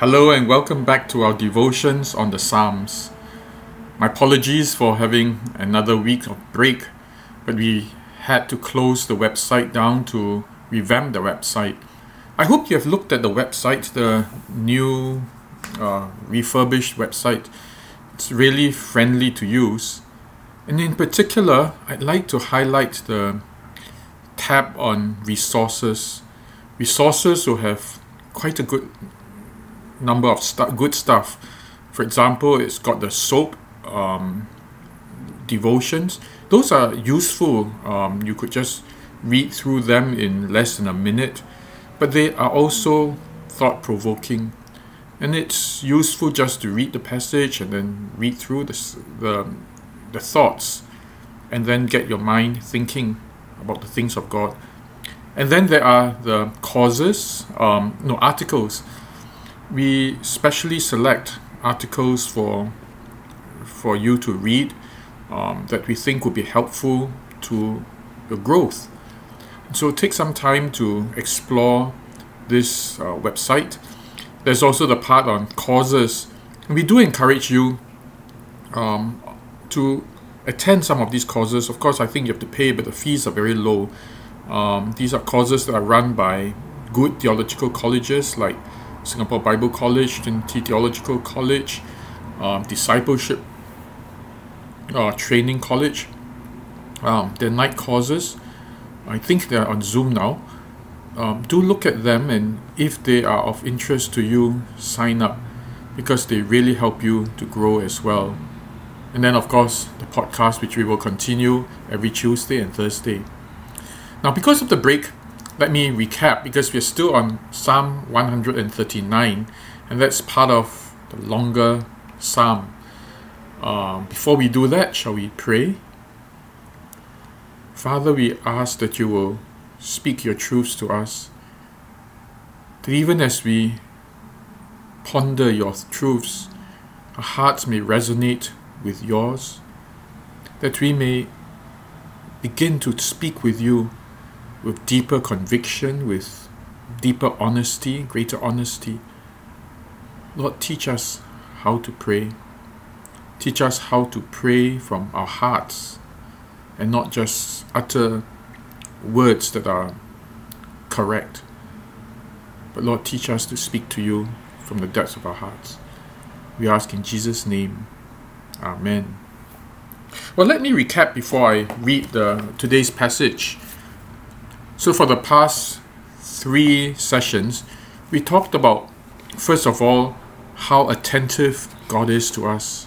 Hello and welcome back to our devotions on the Psalms. My apologies for having another week of break, but we had to close the website down to revamp the website. I hope you have looked at the website, the new uh, refurbished website. It's really friendly to use. And in particular, I'd like to highlight the tab on resources. Resources will have quite a good number of good stuff. For example, it's got the soap um, devotions. Those are useful. Um, you could just read through them in less than a minute, but they are also thought provoking. And it's useful just to read the passage and then read through the, the, the thoughts and then get your mind thinking about the things of God. And then there are the causes, um, no, articles we specially select articles for for you to read um, that we think would be helpful to your growth. So take some time to explore this uh, website. There's also the part on causes. we do encourage you um, to attend some of these causes. Of course, I think you have to pay, but the fees are very low. Um, these are causes that are run by good theological colleges like Singapore Bible College, Trinity Theological College, um, Discipleship uh, Training College. Um, they're night courses. I think they're on Zoom now. Um, do look at them, and if they are of interest to you, sign up because they really help you to grow as well. And then, of course, the podcast, which we will continue every Tuesday and Thursday. Now, because of the break, let me recap because we're still on Psalm 139, and that's part of the longer psalm. Uh, before we do that, shall we pray? Father, we ask that you will speak your truths to us, that even as we ponder your truths, our hearts may resonate with yours, that we may begin to speak with you with deeper conviction, with deeper honesty, greater honesty. Lord, teach us how to pray. Teach us how to pray from our hearts and not just utter words that are correct. But Lord, teach us to speak to you from the depths of our hearts. We ask in Jesus' name. Amen. Well, let me recap before I read the today's passage. So, for the past three sessions, we talked about, first of all, how attentive God is to us.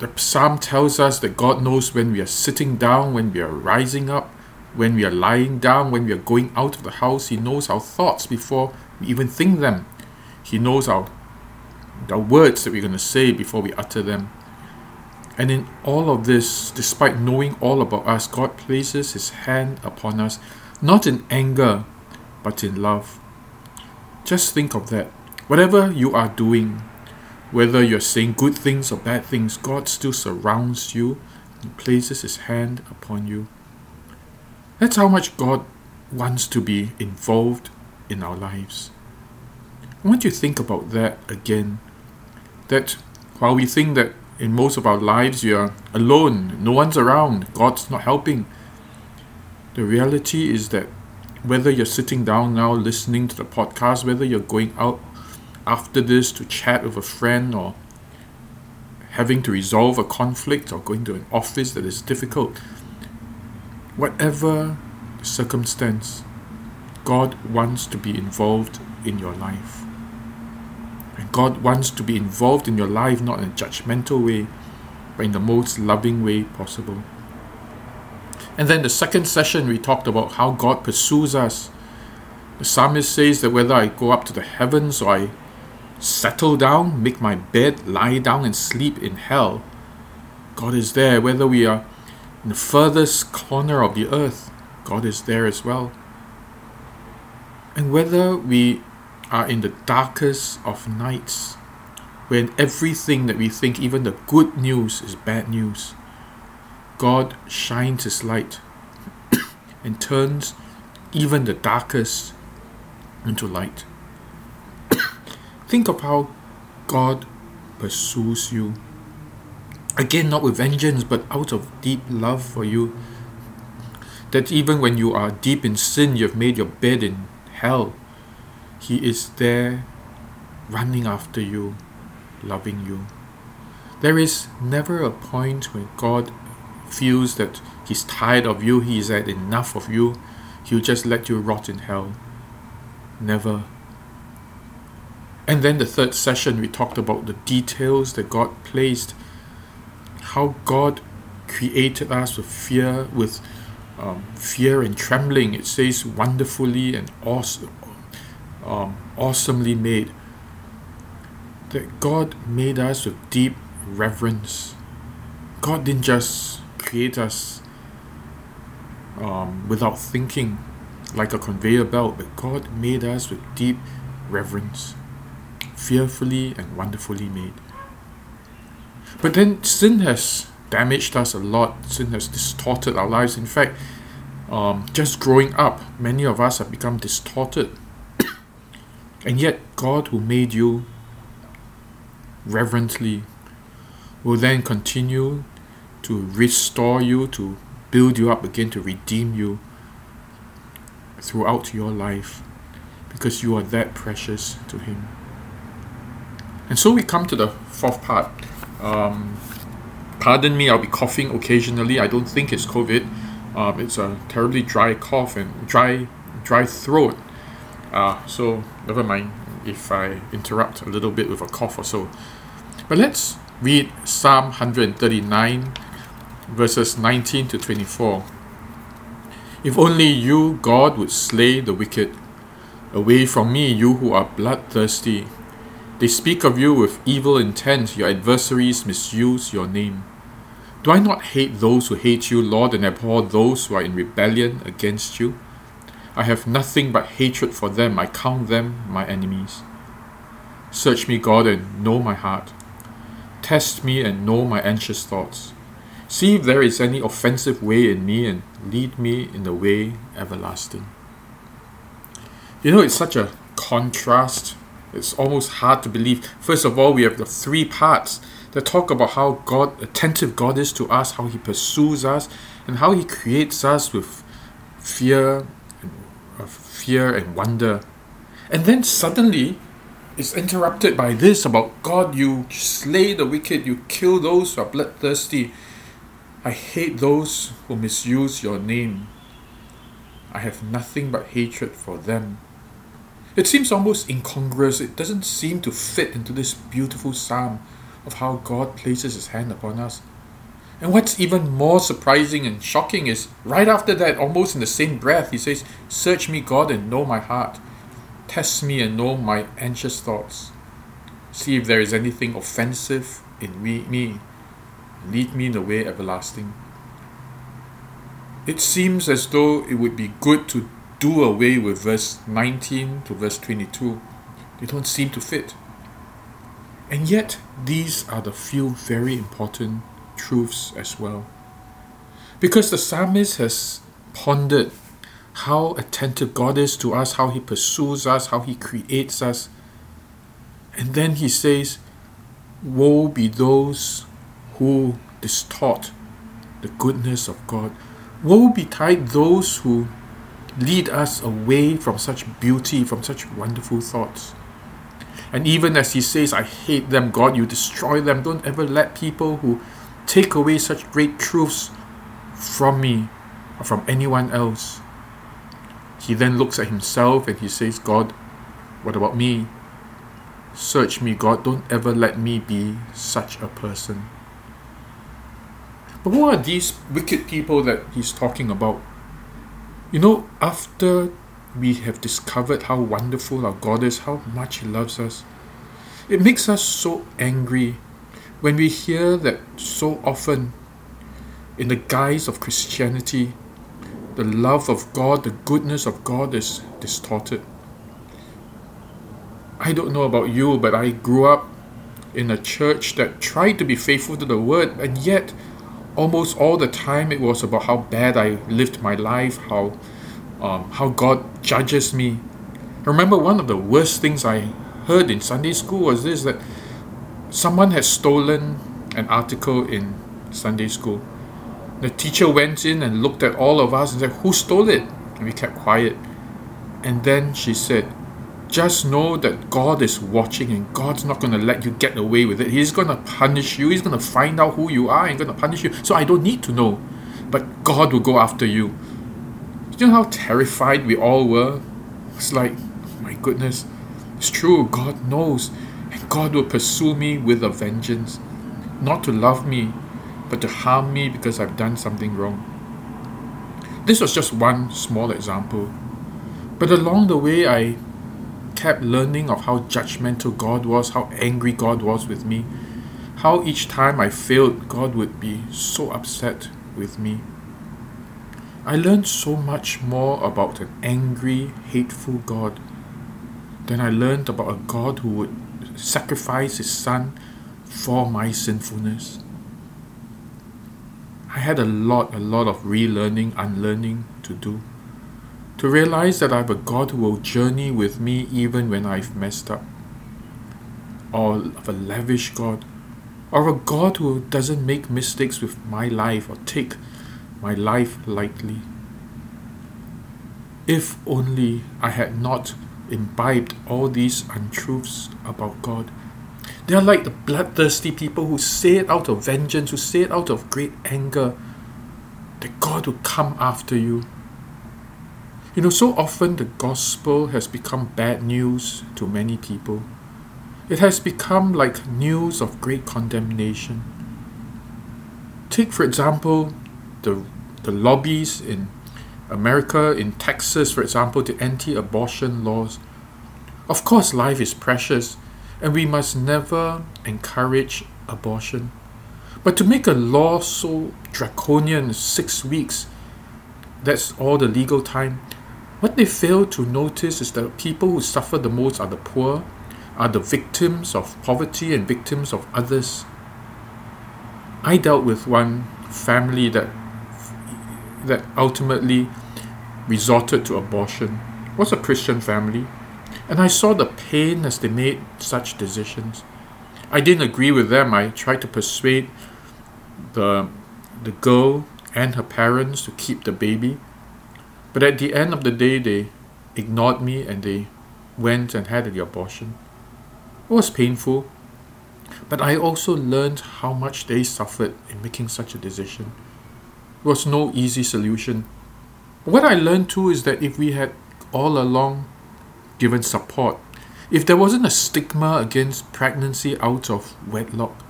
The psalm tells us that God knows when we are sitting down, when we are rising up, when we are lying down, when we are going out of the house. He knows our thoughts before we even think them. He knows our the words that we're going to say before we utter them. And in all of this, despite knowing all about us, God places His hand upon us, not in anger, but in love. Just think of that. Whatever you are doing, whether you're saying good things or bad things, God still surrounds you and places His hand upon you. That's how much God wants to be involved in our lives. I want you to think about that again. That while we think that in most of our lives, you're alone, no one's around, God's not helping. The reality is that whether you're sitting down now listening to the podcast, whether you're going out after this to chat with a friend or having to resolve a conflict or going to an office that is difficult, whatever circumstance, God wants to be involved in your life. God wants to be involved in your life not in a judgmental way, but in the most loving way possible. And then the second session, we talked about how God pursues us. The psalmist says that whether I go up to the heavens or I settle down, make my bed, lie down, and sleep in hell, God is there. Whether we are in the furthest corner of the earth, God is there as well. And whether we are in the darkest of nights, when everything that we think, even the good news, is bad news. God shines His light and turns even the darkest into light. think of how God pursues you. Again, not with vengeance, but out of deep love for you. That even when you are deep in sin, you've made your bed in hell, He is there running after you, loving you. There is never a point when God feels that He's tired of you, He's had enough of you, He'll just let you rot in hell. Never. And then the third session, we talked about the details that God placed, how God created us with fear, with um, fear and trembling. It says wonderfully and awesome, um, awesomely made. That God made us with deep reverence. God didn't just create us um, without thinking like a conveyor belt, but God made us with deep reverence, fearfully and wonderfully made. But then sin has damaged us a lot, sin has distorted our lives. In fact, um, just growing up, many of us have become distorted. And yet, God, who made you reverently, will then continue to restore you, to build you up again, to redeem you throughout your life because you are that precious to Him. And so we come to the fourth part. Um, pardon me, I'll be coughing occasionally. I don't think it's COVID. Um, it's a terribly dry cough and dry, dry throat. Uh, so never mind if I interrupt a little bit with a cough or so. But let's read Psalm 139, verses 19 to 24. If only you, God, would slay the wicked. Away from me, you who are bloodthirsty. They speak of you with evil intent, your adversaries misuse your name. Do I not hate those who hate you, Lord, and abhor those who are in rebellion against you? I have nothing but hatred for them, I count them my enemies. Search me, God, and know my heart. Test me and know my anxious thoughts. See if there is any offensive way in me and lead me in the way everlasting. You know, it's such a contrast. It's almost hard to believe. First of all, we have the three parts that talk about how God, attentive God is to us, how He pursues us, and how He creates us with fear, fear and wonder. And then suddenly, it's interrupted by this about God, you slay the wicked, you kill those who are bloodthirsty, I hate those who misuse your name. I have nothing but hatred for them. It seems almost incongruous. It doesn't seem to fit into this beautiful psalm of how God places his hand upon us. And what's even more surprising and shocking is right after that, almost in the same breath, he says, Search me, God, and know my heart. Test me and know my anxious thoughts. See if there is anything offensive in me lead me in the way everlasting. It seems as though it would be good to do away with verse 19 to verse 22. They don't seem to fit. And yet, these are the few very important truths as well. Because the psalmist has pondered how attentive God is to us, how He pursues us, how He creates us. And then He says, Woe be those who distort the goodness of God. Woe betide those who lead us away from such beauty, from such wonderful thoughts. And even as he says, I hate them, God, you destroy them. Don't ever let people who take away such great truths from me or from anyone else. He then looks at himself and he says, God, what about me? Search me, God. Don't ever let me be such a person. But who are these wicked people that he's talking about? You know, after we have discovered how wonderful our God is, how much He loves us, it makes us so angry when we hear that so often, in the guise of Christianity, the love of God, the goodness of God is distorted. I don't know about you, but I grew up in a church that tried to be faithful to the word, and yet almost all the time it was about how bad I lived my life, how um, how God judges me. I remember one of the worst things I heard in Sunday school was this that someone had stolen an article in Sunday school. The teacher went in and looked at all of us and said, Who stole it? And we kept quiet. And then she said, Just know that God is watching and God's not going to let you get away with it. He's going to punish you. He's going to find out who you are and going to punish you. So I don't need to know. But God will go after you. You know how terrified we all were? It's like, oh my goodness, it's true. God knows. And God will pursue me with a vengeance. Not to love me, but to harm me because I've done something wrong. This was just one small example. But along the way, I kept learning of how judgmental God was, how angry God was with me, how each time I failed, God would be so upset with me. I learned so much more about an angry, hateful God than I learned about a God who would sacrifice his son for my sinfulness. I had a lot, a lot of relearning, unlearning to do. To realize that I have a God who will journey with me even when I've messed up. Or of a lavish God. Or a God who doesn't make mistakes with my life or take my life lightly. If only I had not imbibed all these untruths about God. They are like the bloodthirsty people who say it out of vengeance, who say it out of great anger, that God will come after you. You know, so often the gospel has become bad news to many people. It has become like news of great condemnation. Take, for example, the, the lobbies in America, in Texas, for example, the anti abortion laws. Of course, life is precious, and we must never encourage abortion. But to make a law so draconian, six weeks, that's all the legal time, what they fail to notice is that people who suffer the most are the poor, are the victims of poverty and victims of others. I dealt with one family that that ultimately resorted to abortion. Was a Christian family, and I saw the pain as they made such decisions. I didn't agree with them. I tried to persuade the the girl and her parents to keep the baby. But at the end of the day, they ignored me and they went and had the abortion. It was painful, but I also learned how much they suffered in making such a decision. Was no easy solution. What I learned too is that if we had all along given support, if there wasn't a stigma against pregnancy out of wedlock,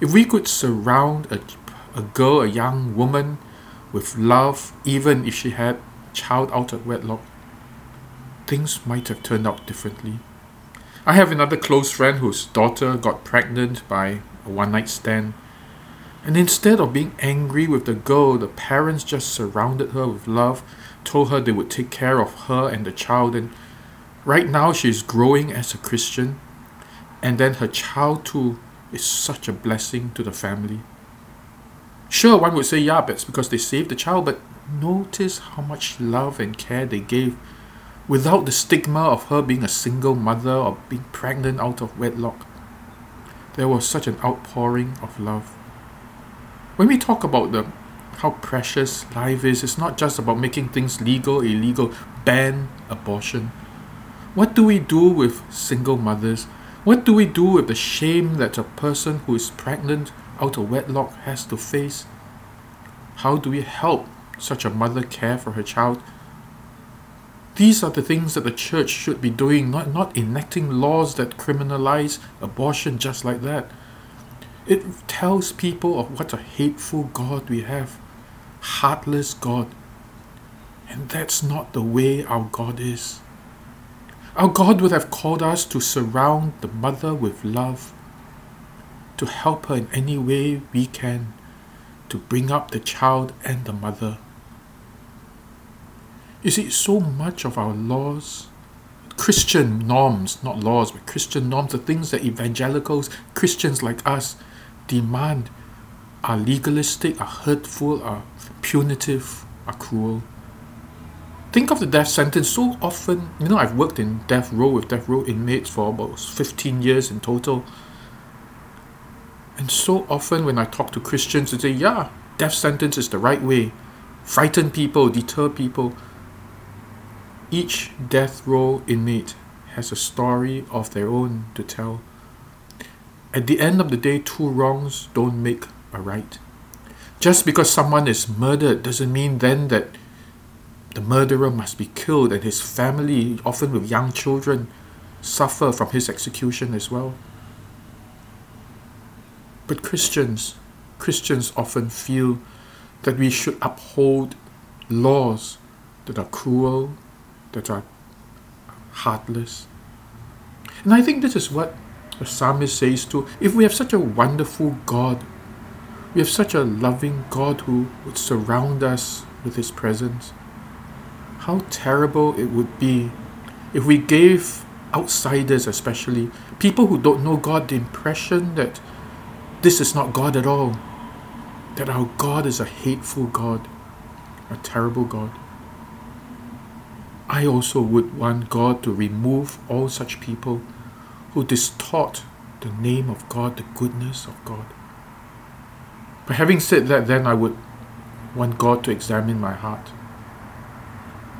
if we could surround a, a girl, a young woman, with love, even if she had child out of wedlock, things might have turned out differently. I have another close friend whose daughter got pregnant by a one night stand. And instead of being angry with the girl, the parents just surrounded her with love, told her they would take care of her and the child. And right now, she's growing as a Christian. And then her child, too, is such a blessing to the family. Sure, one would say, yeah, but it's because they saved the child, but notice how much love and care they gave without the stigma of her being a single mother or being pregnant out of wedlock. There was such an outpouring of love. When we talk about the how precious life is, it's not just about making things legal, illegal, ban abortion. What do we do with single mothers? What do we do with the shame that a person who is pregnant out of wedlock has to face? How do we help such a mother care for her child? These are the things that the church should be doing, not, not enacting laws that criminalize abortion just like that. It tells people of what a hateful God we have, heartless God. And that's not the way our God is. Our God would have called us to surround the mother with love, to help her in any way we can, to bring up the child and the mother. You see, so much of our laws, Christian norms, not laws, but Christian norms, the things that evangelicals, Christians like us, demand are legalistic, are hurtful, are punitive, are cruel. think of the death sentence so often. You know, I've worked in death row with death row inmates for about 15 years in total. And so often when I talk to Christians, they say, yeah, death sentence is the right way. Frighten people, deter people. Each death row inmate has a story of their own to tell. At the end of the day, two wrongs don't make a right. Just because someone is murdered doesn't mean then that the murderer must be killed and his family, often with young children, suffer from his execution as well. But Christians, Christians often feel that we should uphold laws that are cruel, that are heartless. And I think this is what the psalmist says too. If we have such a wonderful God, we have such a loving God who would surround us with his presence, how terrible it would be if we gave outsiders, especially people who don't know God, the impression that this is not God at all, that our God is a hateful God, a terrible God. I also would want God to remove all such people who distort the name of God, the goodness of God. But having said that, then I would want God to examine my heart.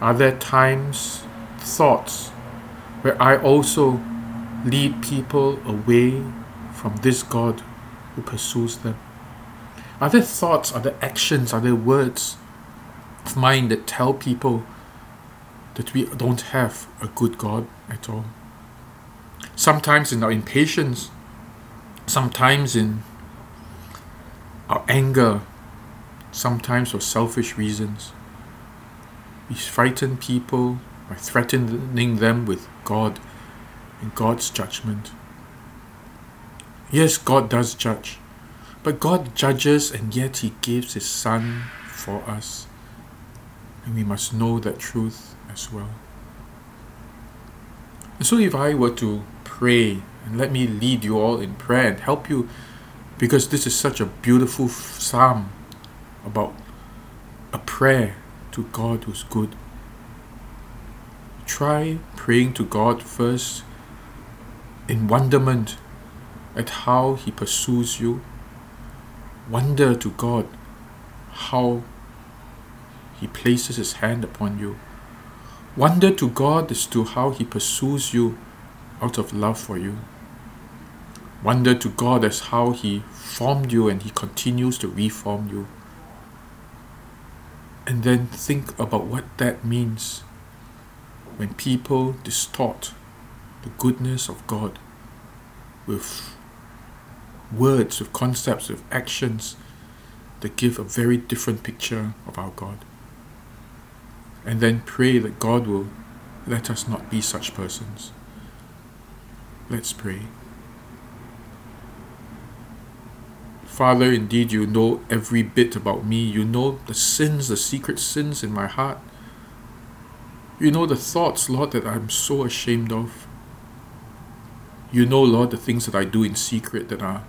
Are there times, thoughts, where I also lead people away from this God who pursues them? Are there thoughts, are there actions, are there words of mine that tell people that we don't have a good God at all? Sometimes in our impatience, sometimes in our anger, sometimes for selfish reasons. We frighten people by threatening them with God and God's judgment. Yes, God does judge, but God judges and yet He gives His Son for us. And we must know that truth as well. And so, if I were to pray, and let me lead you all in prayer and help you because this is such a beautiful psalm about a prayer to God who's good. Try praying to God first in wonderment at how He pursues you. Wonder to God how He places His hand upon you. Wonder to God as to how He pursues you out of love for you. Wonder to God as how He formed you and He continues to reform you. And then think about what that means when people distort the goodness of God with words, with concepts, with actions that give a very different picture of our God. And then pray that God will let us not be such persons. Let's pray. Father, indeed, you know every bit about me. You know the sins, the secret sins in my heart. You know the thoughts, Lord, that I'm so ashamed of. You know, Lord, the things that I do in secret that are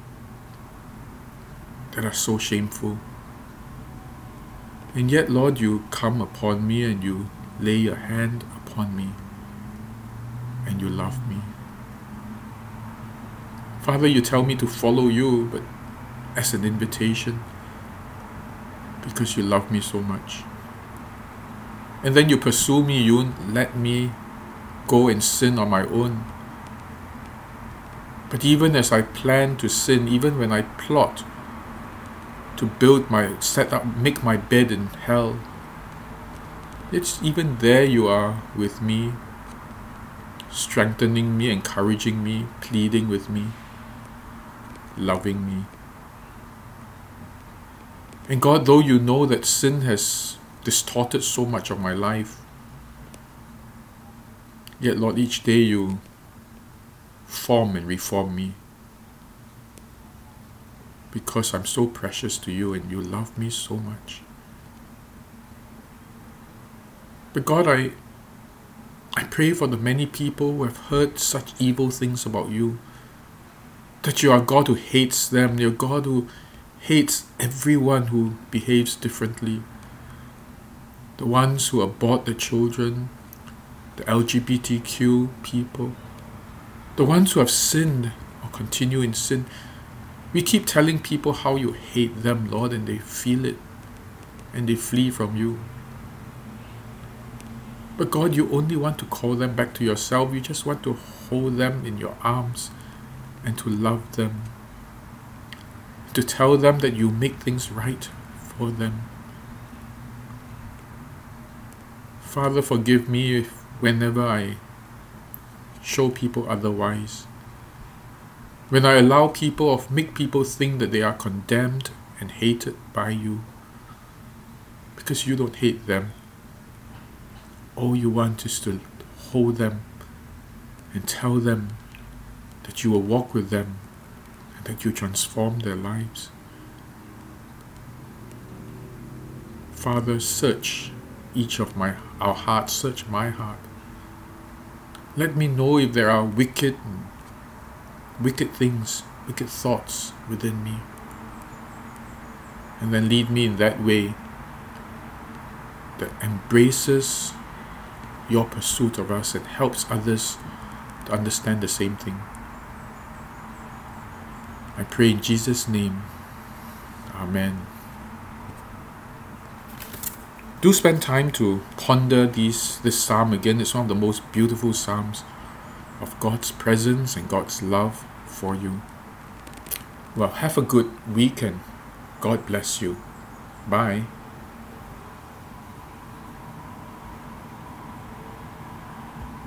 that are so shameful. And yet, Lord, you come upon me and you lay your hand upon me and you love me. Father, you tell me to follow you, but as an invitation because you love me so much. And then you pursue me, you let me go and sin on my own. But even as I plan to sin, even when I plot to build my, set up, make my bed in hell, it's even there you are with me, strengthening me, encouraging me, pleading with me, loving me. And God, though you know that sin has distorted so much of my life, yet, Lord, each day you form and reform me because I'm so precious to you and you love me so much. But God, I I pray for the many people who have heard such evil things about you. That you are God who hates them, you're God who hates everyone who behaves differently. the ones who abort the children, the LGBTQ people, the ones who have sinned or continue in sin. We keep telling people how you hate them, Lord, and they feel it and they flee from you. But God, you only want to call them back to yourself. You just want to hold them in your arms and to love them. To tell them that you make things right for them. Father, forgive me if whenever I show people otherwise. When I allow people or make people think that they are condemned and hated by you. Because you don't hate them all you want is to hold them and tell them that you will walk with them and that you transform their lives. Father, search each of my our hearts, search my heart. Let me know if there are wicked wicked things, wicked thoughts within me. And then lead me in that way that embraces your pursuit of us and helps others to understand the same thing. I pray in Jesus' name. Amen. Do spend time to ponder these this psalm again. It's one of the most beautiful psalms of God's presence and God's love for you. Well, have a good weekend. God bless you. Bye.